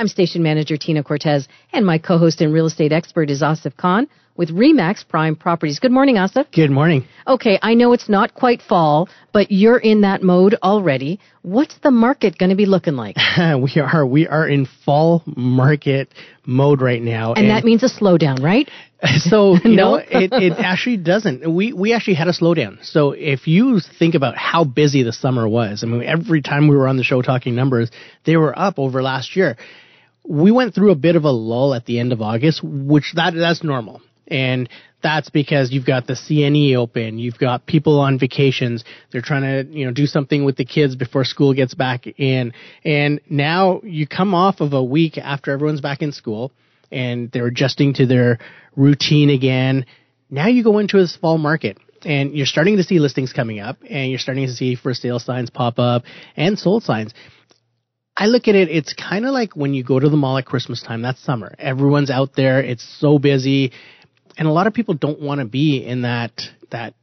I'm station manager Tina Cortez and my co-host and real estate expert is Asif Khan with Remax Prime Properties. Good morning, Asif. Good morning. Okay, I know it's not quite fall, but you're in that mode already. What's the market going to be looking like? we are we are in fall market mode right now, and, and that means a slowdown, right? So you no? know, it, it actually doesn't. We we actually had a slowdown. So if you think about how busy the summer was, I mean, every time we were on the show talking numbers, they were up over last year. We went through a bit of a lull at the end of August, which that that's normal. And that's because you've got the CNE open, you've got people on vacations, they're trying to, you know, do something with the kids before school gets back in. And now you come off of a week after everyone's back in school and they're adjusting to their routine again. Now you go into this fall market and you're starting to see listings coming up and you're starting to see for sale signs pop up and sold signs. I look at it, it's kind of like when you go to the mall at Christmas time, that's summer. Everyone's out there, it's so busy and a lot of people don't want to be in that that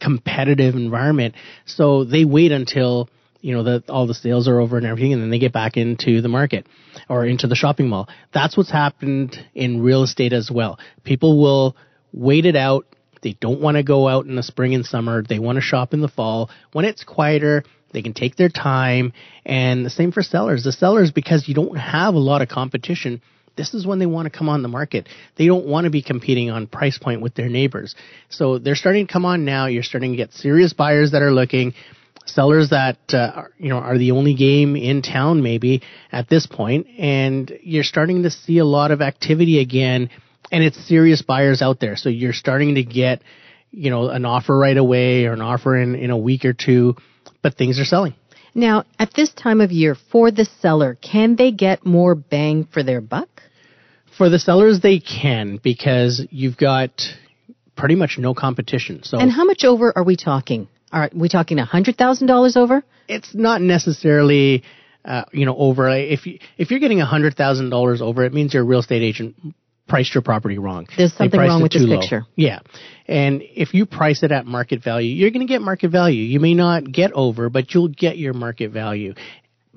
competitive environment, so they wait until you know that all the sales are over and everything, and then they get back into the market or into the shopping mall. That's what's happened in real estate as well. People will wait it out. They don't want to go out in the spring and summer. They want to shop in the fall when it's quieter. They can take their time, and the same for sellers. The sellers, because you don't have a lot of competition, this is when they want to come on the market. They don't want to be competing on price point with their neighbors. So they're starting to come on now. You're starting to get serious buyers that are looking, sellers that uh, are, you know are the only game in town maybe at this point, and you're starting to see a lot of activity again. And it's serious buyers out there. So you're starting to get, you know, an offer right away or an offer in, in a week or two, but things are selling. Now, at this time of year, for the seller, can they get more bang for their buck? For the sellers, they can because you've got pretty much no competition. So, and how much over are we talking? Are we talking a hundred thousand dollars over? It's not necessarily, uh, you know, over. If you if you're getting a hundred thousand dollars over, it means your real estate agent priced your property wrong. There's something wrong with this low. picture. Yeah. And if you price it at market value, you're going to get market value. You may not get over, but you'll get your market value.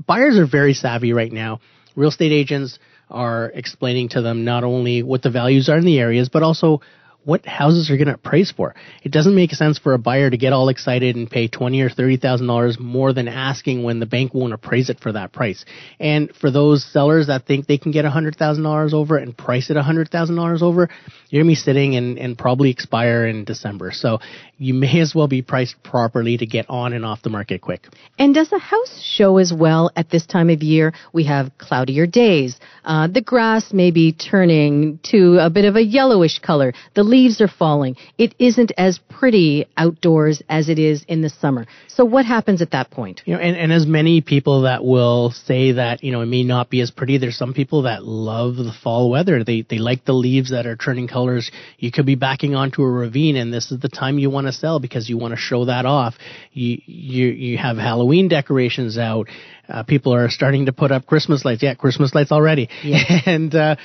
Buyers are very savvy right now. Real estate agents are explaining to them not only what the values are in the areas, but also what houses are going to appraise for. It doesn't make sense for a buyer to get all excited and pay twenty or thirty thousand dollars more than asking when the bank won't appraise it for that price. And for those sellers that think they can get hundred thousand dollars over and price it hundred thousand dollars over, you're gonna be sitting and, and probably expire in December. So you may as well be priced properly to get on and off the market quick. And does the house show as well at this time of year? We have cloudier days. Uh, the grass may be turning to a bit of a yellowish color. The leaves are falling. It isn't as pretty outdoors as it is in the summer. So what happens at that point? You know, and, and as many people that will say that, you know, it may not be as pretty, there's some people that love the fall weather. They, they like the leaves that are turning colors. You could be backing onto a ravine and this is the time you want to sell because you want to show that off. You, you, you have Halloween decorations out. Uh, people are starting to put up Christmas lights. Yeah, Christmas lights already. Yeah. and, uh,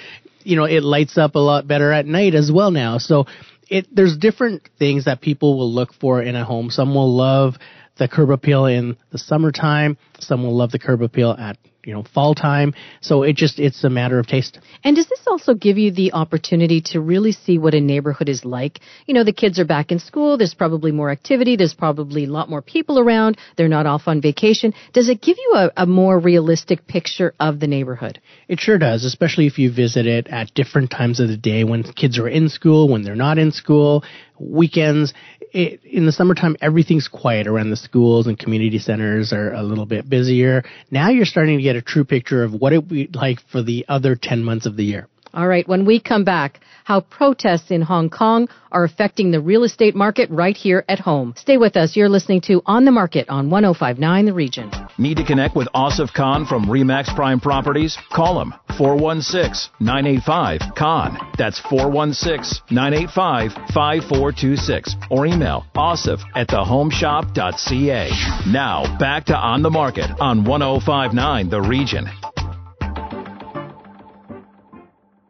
you know, it lights up a lot better at night as well now. So it, there's different things that people will look for in a home. Some will love the curb appeal in the summertime. Some will love the curb appeal at you know fall time. So it just it's a matter of taste. And does this also give you the opportunity to really see what a neighborhood is like? You know, the kids are back in school. There's probably more activity. There's probably a lot more people around. They're not off on vacation. Does it give you a, a more realistic picture of the neighborhood? It sure does, especially if you visit it at different times of the day when kids are in school, when they're not in school, weekends. It, in the summertime, everything's quiet around the schools and community centers are a little bit busier. Now you're starting to get a true picture of what it would be like for the other 10 months of the year. All right, when we come back, how protests in Hong Kong are affecting the real estate market right here at home. Stay with us. You're listening to On the Market on 1059 The Region. Need to connect with Asif Khan from Remax Prime Properties? Call him 416-985-KHAN. That's 416-985-5426 or email asif at thehomeshop.ca. Now, back to On the Market on 1059 The Region.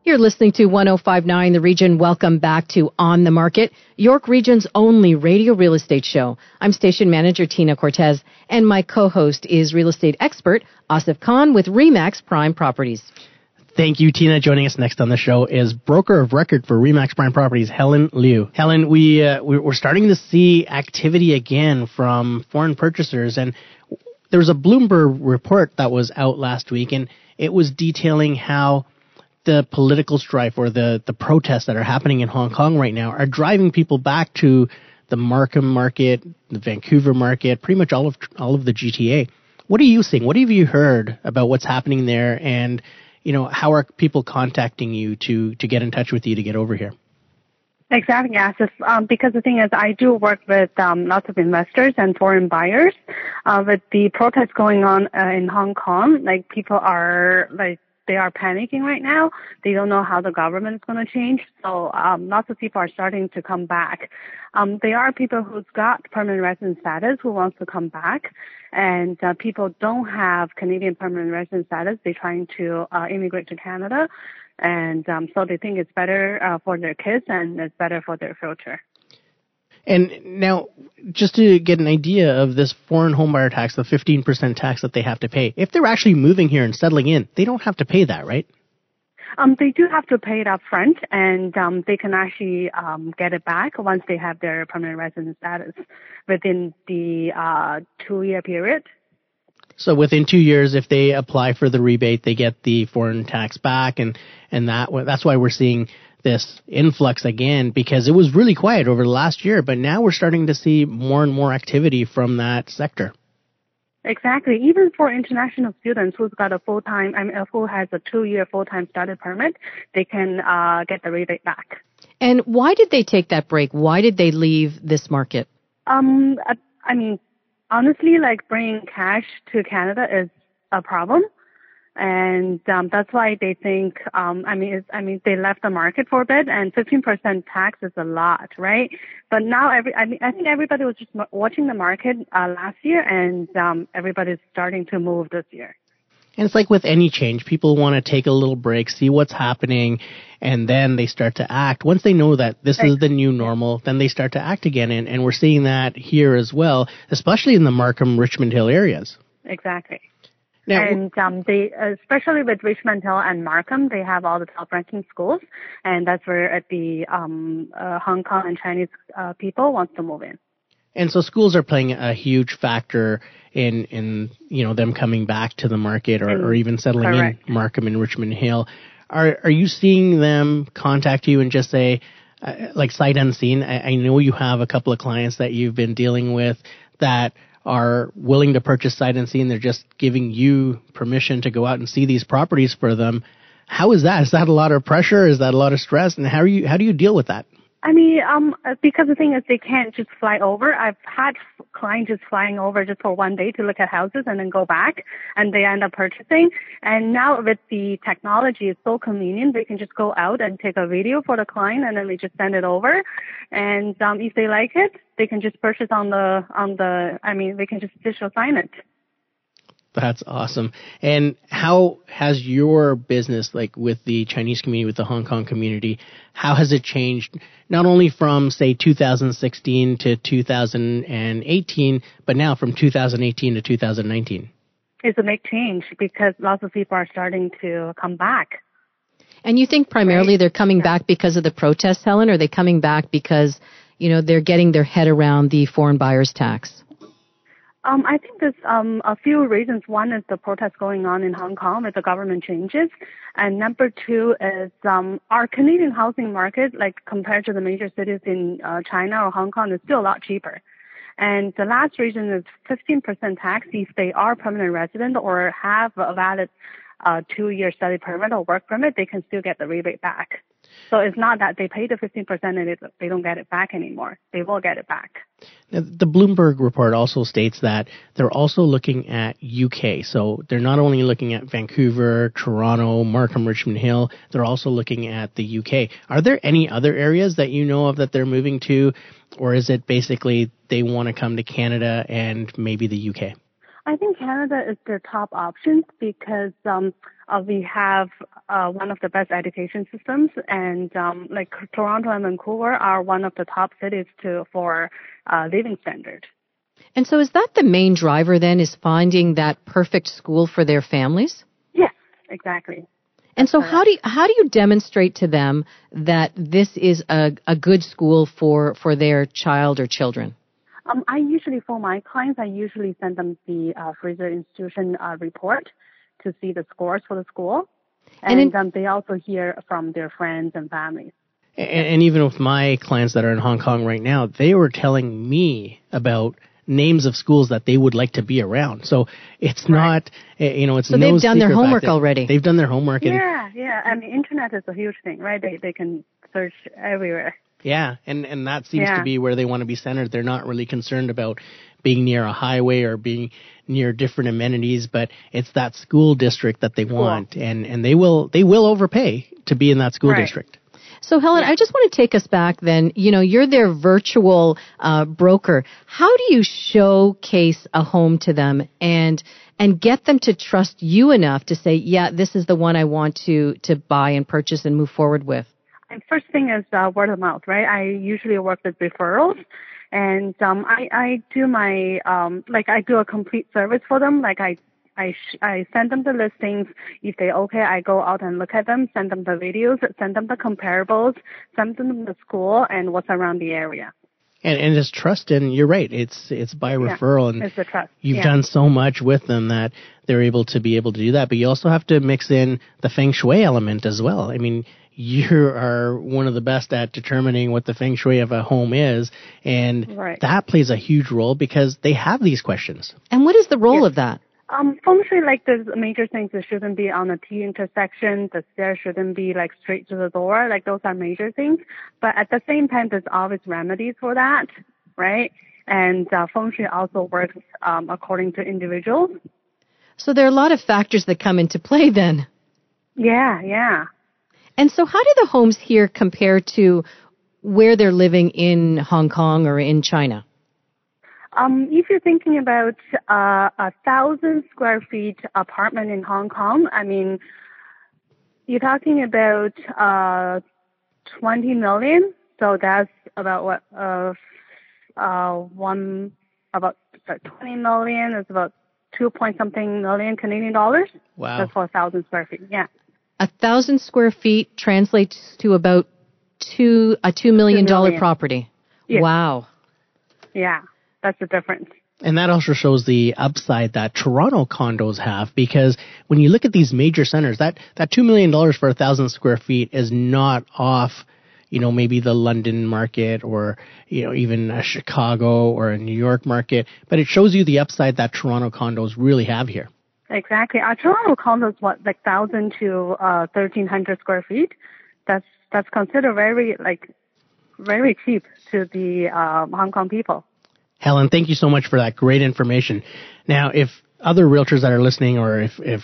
You're listening to 1059 The Region. Welcome back to On the Market, York Region's only radio real estate show. I'm station manager Tina Cortez, and my co-host is real estate expert Asif Khan with Remax Prime Properties. Thank you, Tina. Joining us next on the show is broker of record for Remax Prime Properties, Helen Liu. Helen, we uh, we're starting to see activity again from foreign purchasers, and there was a Bloomberg report that was out last week, and it was detailing how the political strife or the, the protests that are happening in Hong Kong right now are driving people back to the Markham market, the Vancouver market, pretty much all of all of the GTA. What are you seeing? What have you heard about what's happening there? And you know, how are people contacting you to to get in touch with you to get over here? Exactly, yes. Um, because the thing is, I do work with um, lots of investors and foreign buyers. Uh, with the protests going on uh, in Hong Kong, like people are like they are panicking right now. They don't know how the government is going to change. So um, lots of people are starting to come back. Um, there are people who's got permanent resident status who wants to come back, and uh, people don't have Canadian permanent resident status. They're trying to uh, immigrate to Canada, and um, so they think it's better uh, for their kids and it's better for their future. And now, just to get an idea of this foreign homebuyer tax, the 15% tax that they have to pay, if they're actually moving here and settling in, they don't have to pay that, right? Um, they do have to pay it up front, and um, they can actually um, get it back once they have their permanent resident status within the uh, two-year period. So within two years, if they apply for the rebate, they get the foreign tax back, and and that that's why we're seeing this influx again because it was really quiet over the last year, but now we're starting to see more and more activity from that sector. Exactly. Even for international students who's got a full time, I mean, who has a two year full time study permit, they can uh, get the rebate back. And why did they take that break? Why did they leave this market? Um, I mean, honestly, like bringing cash to Canada is a problem and um, that's why they think. Um, I mean, I mean, they left the market for a bit, and 15% tax is a lot, right? But now, every I mean, I think everybody was just watching the market uh, last year, and um, everybody's starting to move this year. And it's like with any change, people want to take a little break, see what's happening, and then they start to act. Once they know that this is the new normal, then they start to act again. And, and we're seeing that here as well, especially in the Markham, Richmond Hill areas. Exactly. Now, and um, they, especially with Richmond Hill and Markham, they have all the top-ranking schools, and that's where the um, uh, Hong Kong and Chinese uh, people want to move in. And so schools are playing a huge factor in in you know them coming back to the market or, or even settling Correct. in Markham and Richmond Hill. Are are you seeing them contact you and just say, uh, like sight unseen? I, I know you have a couple of clients that you've been dealing with that are willing to purchase sight unseen. They're just giving you permission to go out and see these properties for them. How is that? Is that a lot of pressure? Is that a lot of stress? And how are you? How do you deal with that? I mean, um, because the thing is, they can't just fly over. I've had clients just flying over just for one day to look at houses and then go back, and they end up purchasing. And now with the technology, it's so convenient. They can just go out and take a video for the client, and then they just send it over. And um, if they like it, they can just purchase on the on the. I mean, they can just digital sign it. That's awesome. And how has your business, like with the Chinese community, with the Hong Kong community, how has it changed not only from, say, 2016 to 2018, but now from 2018 to 2019? It's a big change because lots of people are starting to come back. And you think primarily right? they're coming yeah. back because of the protests, Helen, or are they coming back because, you know, they're getting their head around the foreign buyers tax? Um, I think there's um, a few reasons. One is the protests going on in Hong Kong with the government changes, and number two is um, our Canadian housing market, like compared to the major cities in uh, China or Hong Kong, is still a lot cheaper. And the last reason is 15% tax if they are permanent resident or have a valid a two-year study permit or work permit, they can still get the rebate back. So it's not that they pay the 15% and it, they don't get it back anymore. They will get it back. Now, the Bloomberg report also states that they're also looking at UK. So they're not only looking at Vancouver, Toronto, Markham, Richmond Hill, they're also looking at the UK. Are there any other areas that you know of that they're moving to? Or is it basically they want to come to Canada and maybe the UK? I think Canada is their top option because um, uh, we have uh, one of the best education systems, and um, like Toronto and Vancouver are one of the top cities to for uh, living standard. And so, is that the main driver then? Is finding that perfect school for their families? Yes, exactly. And so, how do you, how do you demonstrate to them that this is a, a good school for for their child or children? Um, I usually, for my clients, I usually send them the uh, Fraser Institution uh, report to see the scores for the school. And, and in, um, they also hear from their friends and families. And, and even with my clients that are in Hong Kong right now, they were telling me about names of schools that they would like to be around. So it's right. not, eh, you know, it's so no they've done their homework already. They've done their homework. Yeah, yeah. I mean, internet is a huge thing, right? They they can search everywhere. Yeah, and and that seems yeah. to be where they want to be centered. They're not really concerned about being near a highway or being near different amenities, but it's that school district that they want, cool. and and they will they will overpay to be in that school right. district. So Helen, I just want to take us back then. You know, you're their virtual uh, broker. How do you showcase a home to them and and get them to trust you enough to say, yeah, this is the one I want to to buy and purchase and move forward with? And first thing is uh, word of mouth, right? I usually work with referrals, and um, I I do my um, like I do a complete service for them. Like I I sh- I send them the listings. If they okay, I go out and look at them, send them the videos, send them the comparables, send them the school and what's around the area. And and it's trust, and you're right. It's it's by referral, and it's the trust. You've yeah. done so much with them that they're able to be able to do that. But you also have to mix in the feng shui element as well. I mean, you are one of the best at determining what the feng shui of a home is, and right. that plays a huge role because they have these questions. And what is the role yes. of that? Um, feng shui, like the major things, it shouldn't be on a T intersection. The stairs shouldn't be like straight to the door. Like those are major things. But at the same time, there's always remedies for that, right? And uh, feng shui also works um, according to individuals. So there are a lot of factors that come into play then. Yeah, yeah. And so, how do the homes here compare to where they're living in Hong Kong or in China? Um, if you're thinking about uh, a thousand square feet apartment in Hong Kong, I mean, you're talking about uh, 20 million. So that's about what uh, uh, one about 20 million is about two point something million Canadian dollars. Wow. That's for a thousand square feet. Yeah a thousand square feet translates to about two a two million dollar property. Yes. Wow. Yeah, that's the difference. And that also shows the upside that Toronto condos have because when you look at these major centers, that, that $2 million for a thousand square feet is not off, you know, maybe the London market or, you know, even a Chicago or a New York market, but it shows you the upside that Toronto condos really have here. Exactly. Our Toronto is what, like thousand to uh thirteen hundred square feet. That's that's considered very like very cheap to the um, Hong Kong people. Helen, thank you so much for that great information. Now, if other realtors that are listening, or if if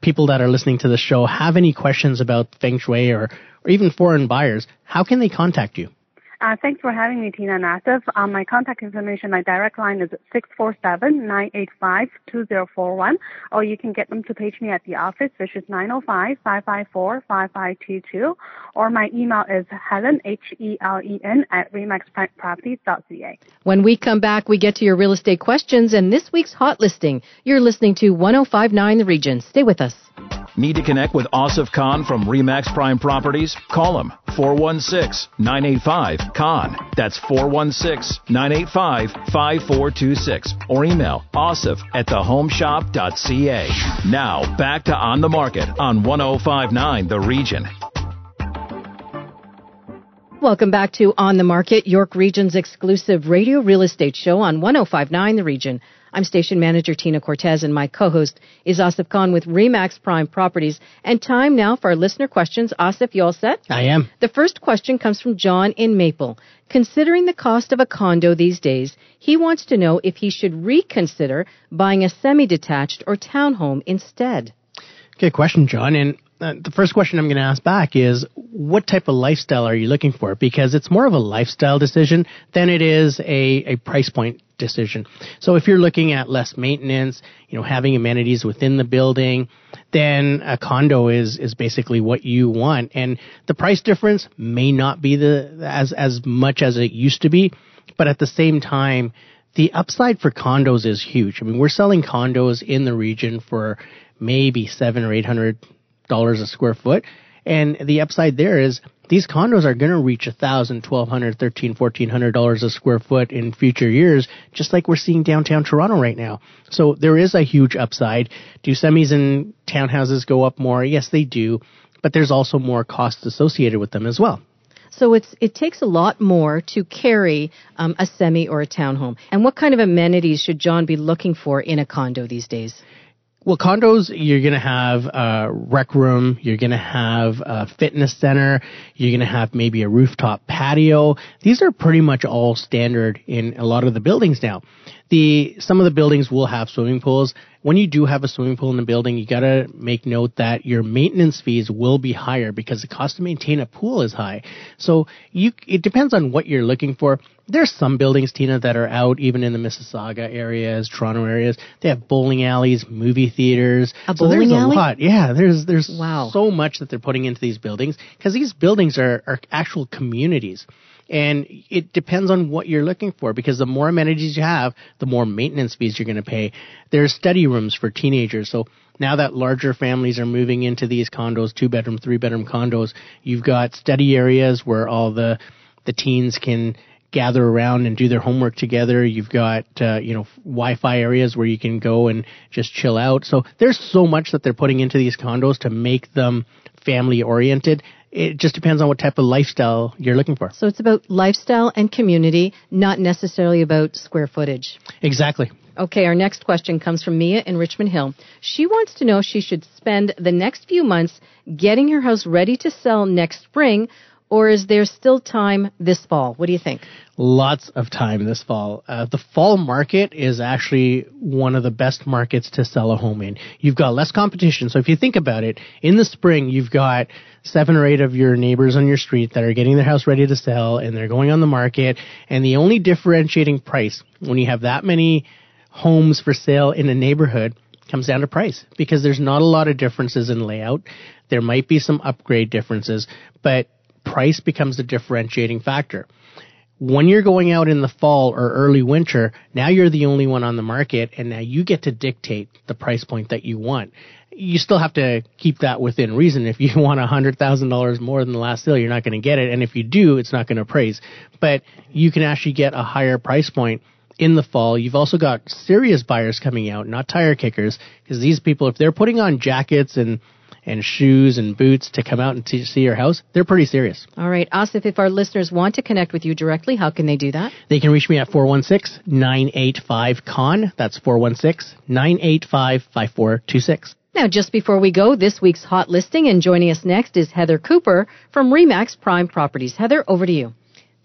people that are listening to the show have any questions about feng shui or or even foreign buyers, how can they contact you? Uh, thanks for having me, Tina and Asif. Um, my contact information, my direct line is 647-985-2041, or you can get them to page me at the office, which is 905-554-5522, or my email is helen, H-E-L-E-N, at remaxproperties.ca. When we come back, we get to your real estate questions and this week's hot listing. You're listening to 1059 The Region. Stay with us. Need to connect with Asif Khan from Remax Prime Properties? Call him 416-985-KHAN. That's 416-985-5426. Or email asif at thehomeshop.ca. Now, back to On the Market on 1059 The Region. Welcome back to On the Market, York Region's exclusive radio real estate show on 1059 The Region. I'm station manager Tina Cortez and my co-host is Asif Khan with Remax Prime Properties. And time now for our listener questions. Asif, you all set? I am. The first question comes from John in Maple. Considering the cost of a condo these days, he wants to know if he should reconsider buying a semi-detached or townhome instead. Good question, John. And uh, the first question I'm going to ask back is what type of lifestyle are you looking for? Because it's more of a lifestyle decision than it is a, a price point decision. So if you're looking at less maintenance, you know, having amenities within the building, then a condo is, is basically what you want. And the price difference may not be the, as, as much as it used to be, but at the same time, the upside for condos is huge. I mean, we're selling condos in the region for maybe seven or eight hundred dollars a square foot. And the upside there is these condos are going to reach a thousand, twelve hundred, thirteen, fourteen hundred dollars a square foot in future years, just like we're seeing downtown Toronto right now. So there is a huge upside. Do semis and townhouses go up more? Yes, they do, but there's also more costs associated with them as well. So it's it takes a lot more to carry um, a semi or a townhome. And what kind of amenities should John be looking for in a condo these days? Well, condos, you're going to have a rec room, you're going to have a fitness center, you're going to have maybe a rooftop patio. These are pretty much all standard in a lot of the buildings now. The, some of the buildings will have swimming pools. When you do have a swimming pool in the building, you gotta make note that your maintenance fees will be higher because the cost to maintain a pool is high. So you, it depends on what you're looking for there's some buildings, Tina, that are out even in the Mississauga areas, Toronto areas. They have bowling alleys, movie theaters. A so there's alley? a lot. Yeah, there's there's Wow. so much that they're putting into these buildings because these buildings are, are actual communities. And it depends on what you're looking for because the more amenities you have, the more maintenance fees you're going to pay. There's study rooms for teenagers. So now that larger families are moving into these condos, two bedroom, three bedroom condos, you've got study areas where all the the teens can gather around and do their homework together. You've got uh, you know Wi-Fi areas where you can go and just chill out. So there's so much that they're putting into these condos to make them family oriented. It just depends on what type of lifestyle you're looking for. So it's about lifestyle and community, not necessarily about square footage. Exactly. Okay, our next question comes from Mia in Richmond Hill. She wants to know if she should spend the next few months getting her house ready to sell next spring, or is there still time this fall? What do you think? Lots of time this fall. Uh, the fall market is actually one of the best markets to sell a home in. You've got less competition. So if you think about it, in the spring, you've got seven or eight of your neighbors on your street that are getting their house ready to sell and they're going on the market. And the only differentiating price when you have that many homes for sale in a neighborhood comes down to price because there's not a lot of differences in layout. There might be some upgrade differences, but price becomes the differentiating factor. When you're going out in the fall or early winter, now you're the only one on the market and now you get to dictate the price point that you want. You still have to keep that within reason. If you want $100,000 more than the last sale, you're not going to get it. And if you do, it's not going to appraise. But you can actually get a higher price point in the fall. You've also got serious buyers coming out, not tire kickers, because these people, if they're putting on jackets and and shoes and boots to come out and to see your house, they're pretty serious. All right, Asif, if our listeners want to connect with you directly, how can they do that? They can reach me at 416-985-KHAN. That's 416-985-5426. Now, just before we go, this week's hot listing, and joining us next is Heather Cooper from Remax Prime Properties. Heather, over to you.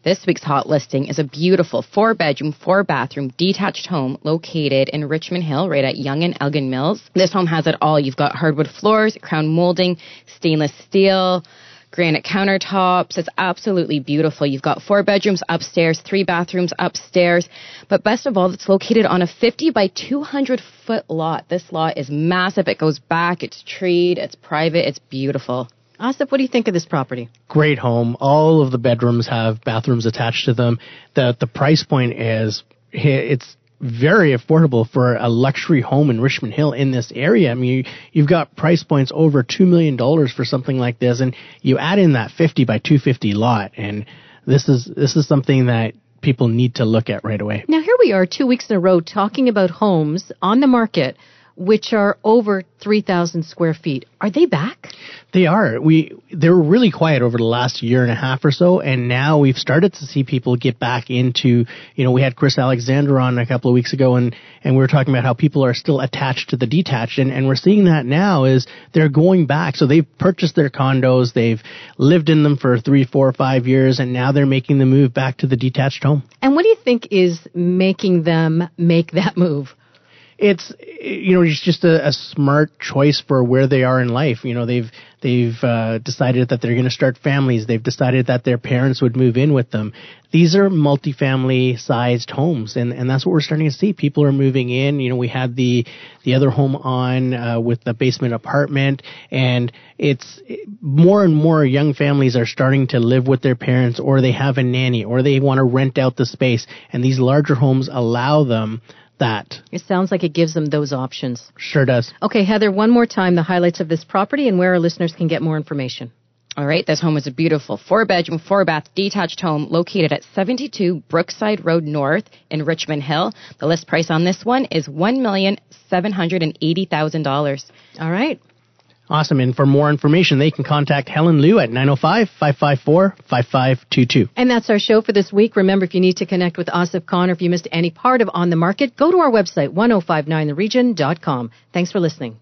This week's hot listing is a beautiful four bedroom, four bathroom detached home located in Richmond Hill, right at Yonge and Elgin Mills. This home has it all. You've got hardwood floors, crown molding, stainless steel, granite countertops. It's absolutely beautiful. You've got four bedrooms upstairs, three bathrooms upstairs. But best of all, it's located on a 50 by 200 foot lot. This lot is massive. It goes back. It's treed. It's private. It's beautiful. Asif, what do you think of this property? Great home. All of the bedrooms have bathrooms attached to them. The the price point is it's very affordable for a luxury home in Richmond Hill in this area. I mean, you, you've got price points over two million dollars for something like this, and you add in that fifty by two fifty lot, and this is this is something that people need to look at right away. Now, here we are two weeks in a row talking about homes on the market which are over 3,000 square feet. Are they back? They are. We they were really quiet over the last year and a half or so, and now we've started to see people get back into. You know, we had Chris Alexander on a couple of weeks ago, and and we were talking about how people are still attached to the detached, and and we're seeing that now is they're going back. So they've purchased their condos, they've lived in them for three, four, five years, and now they're making the move back to the detached home. And what do you think is making them make that move? It's you know it's just a, a, smart choice for where they are in life. You know they've they've uh, decided that they're going to start families. They've decided that their parents would move in with them. These are multifamily sized homes, and and that's what we're starting to see. People are moving in. You know we had the the other home on uh, with the basement apartment, and it's more and more young families are starting to live with their parents, or they have a nanny, or they want to rent out the space, and these larger homes allow them that. It sounds like it gives them those options. Sure does. Okay, Heather, one more time the highlights of this property and where our listeners can get more information. All right, this home is a beautiful four bedroom, four bath detached home located at 72 Brookside Road North in Richmond Hill. The list price on this one is $1,780,000. All right. Awesome. And for more information, they can contact Helen Liu at 905-554-5522. And that's our show for this week. Remember, if you need to connect with Asif Khan or if you missed any part of On the Market, go to our website, 1059theregion.com. Thanks for listening.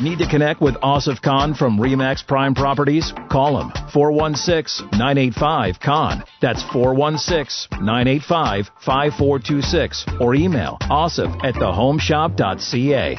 Need to connect with Asif Khan from Remax Prime Properties? Call him 416-985-KHAN. That's 416-985-5426 or email asif at thehomeshop.ca.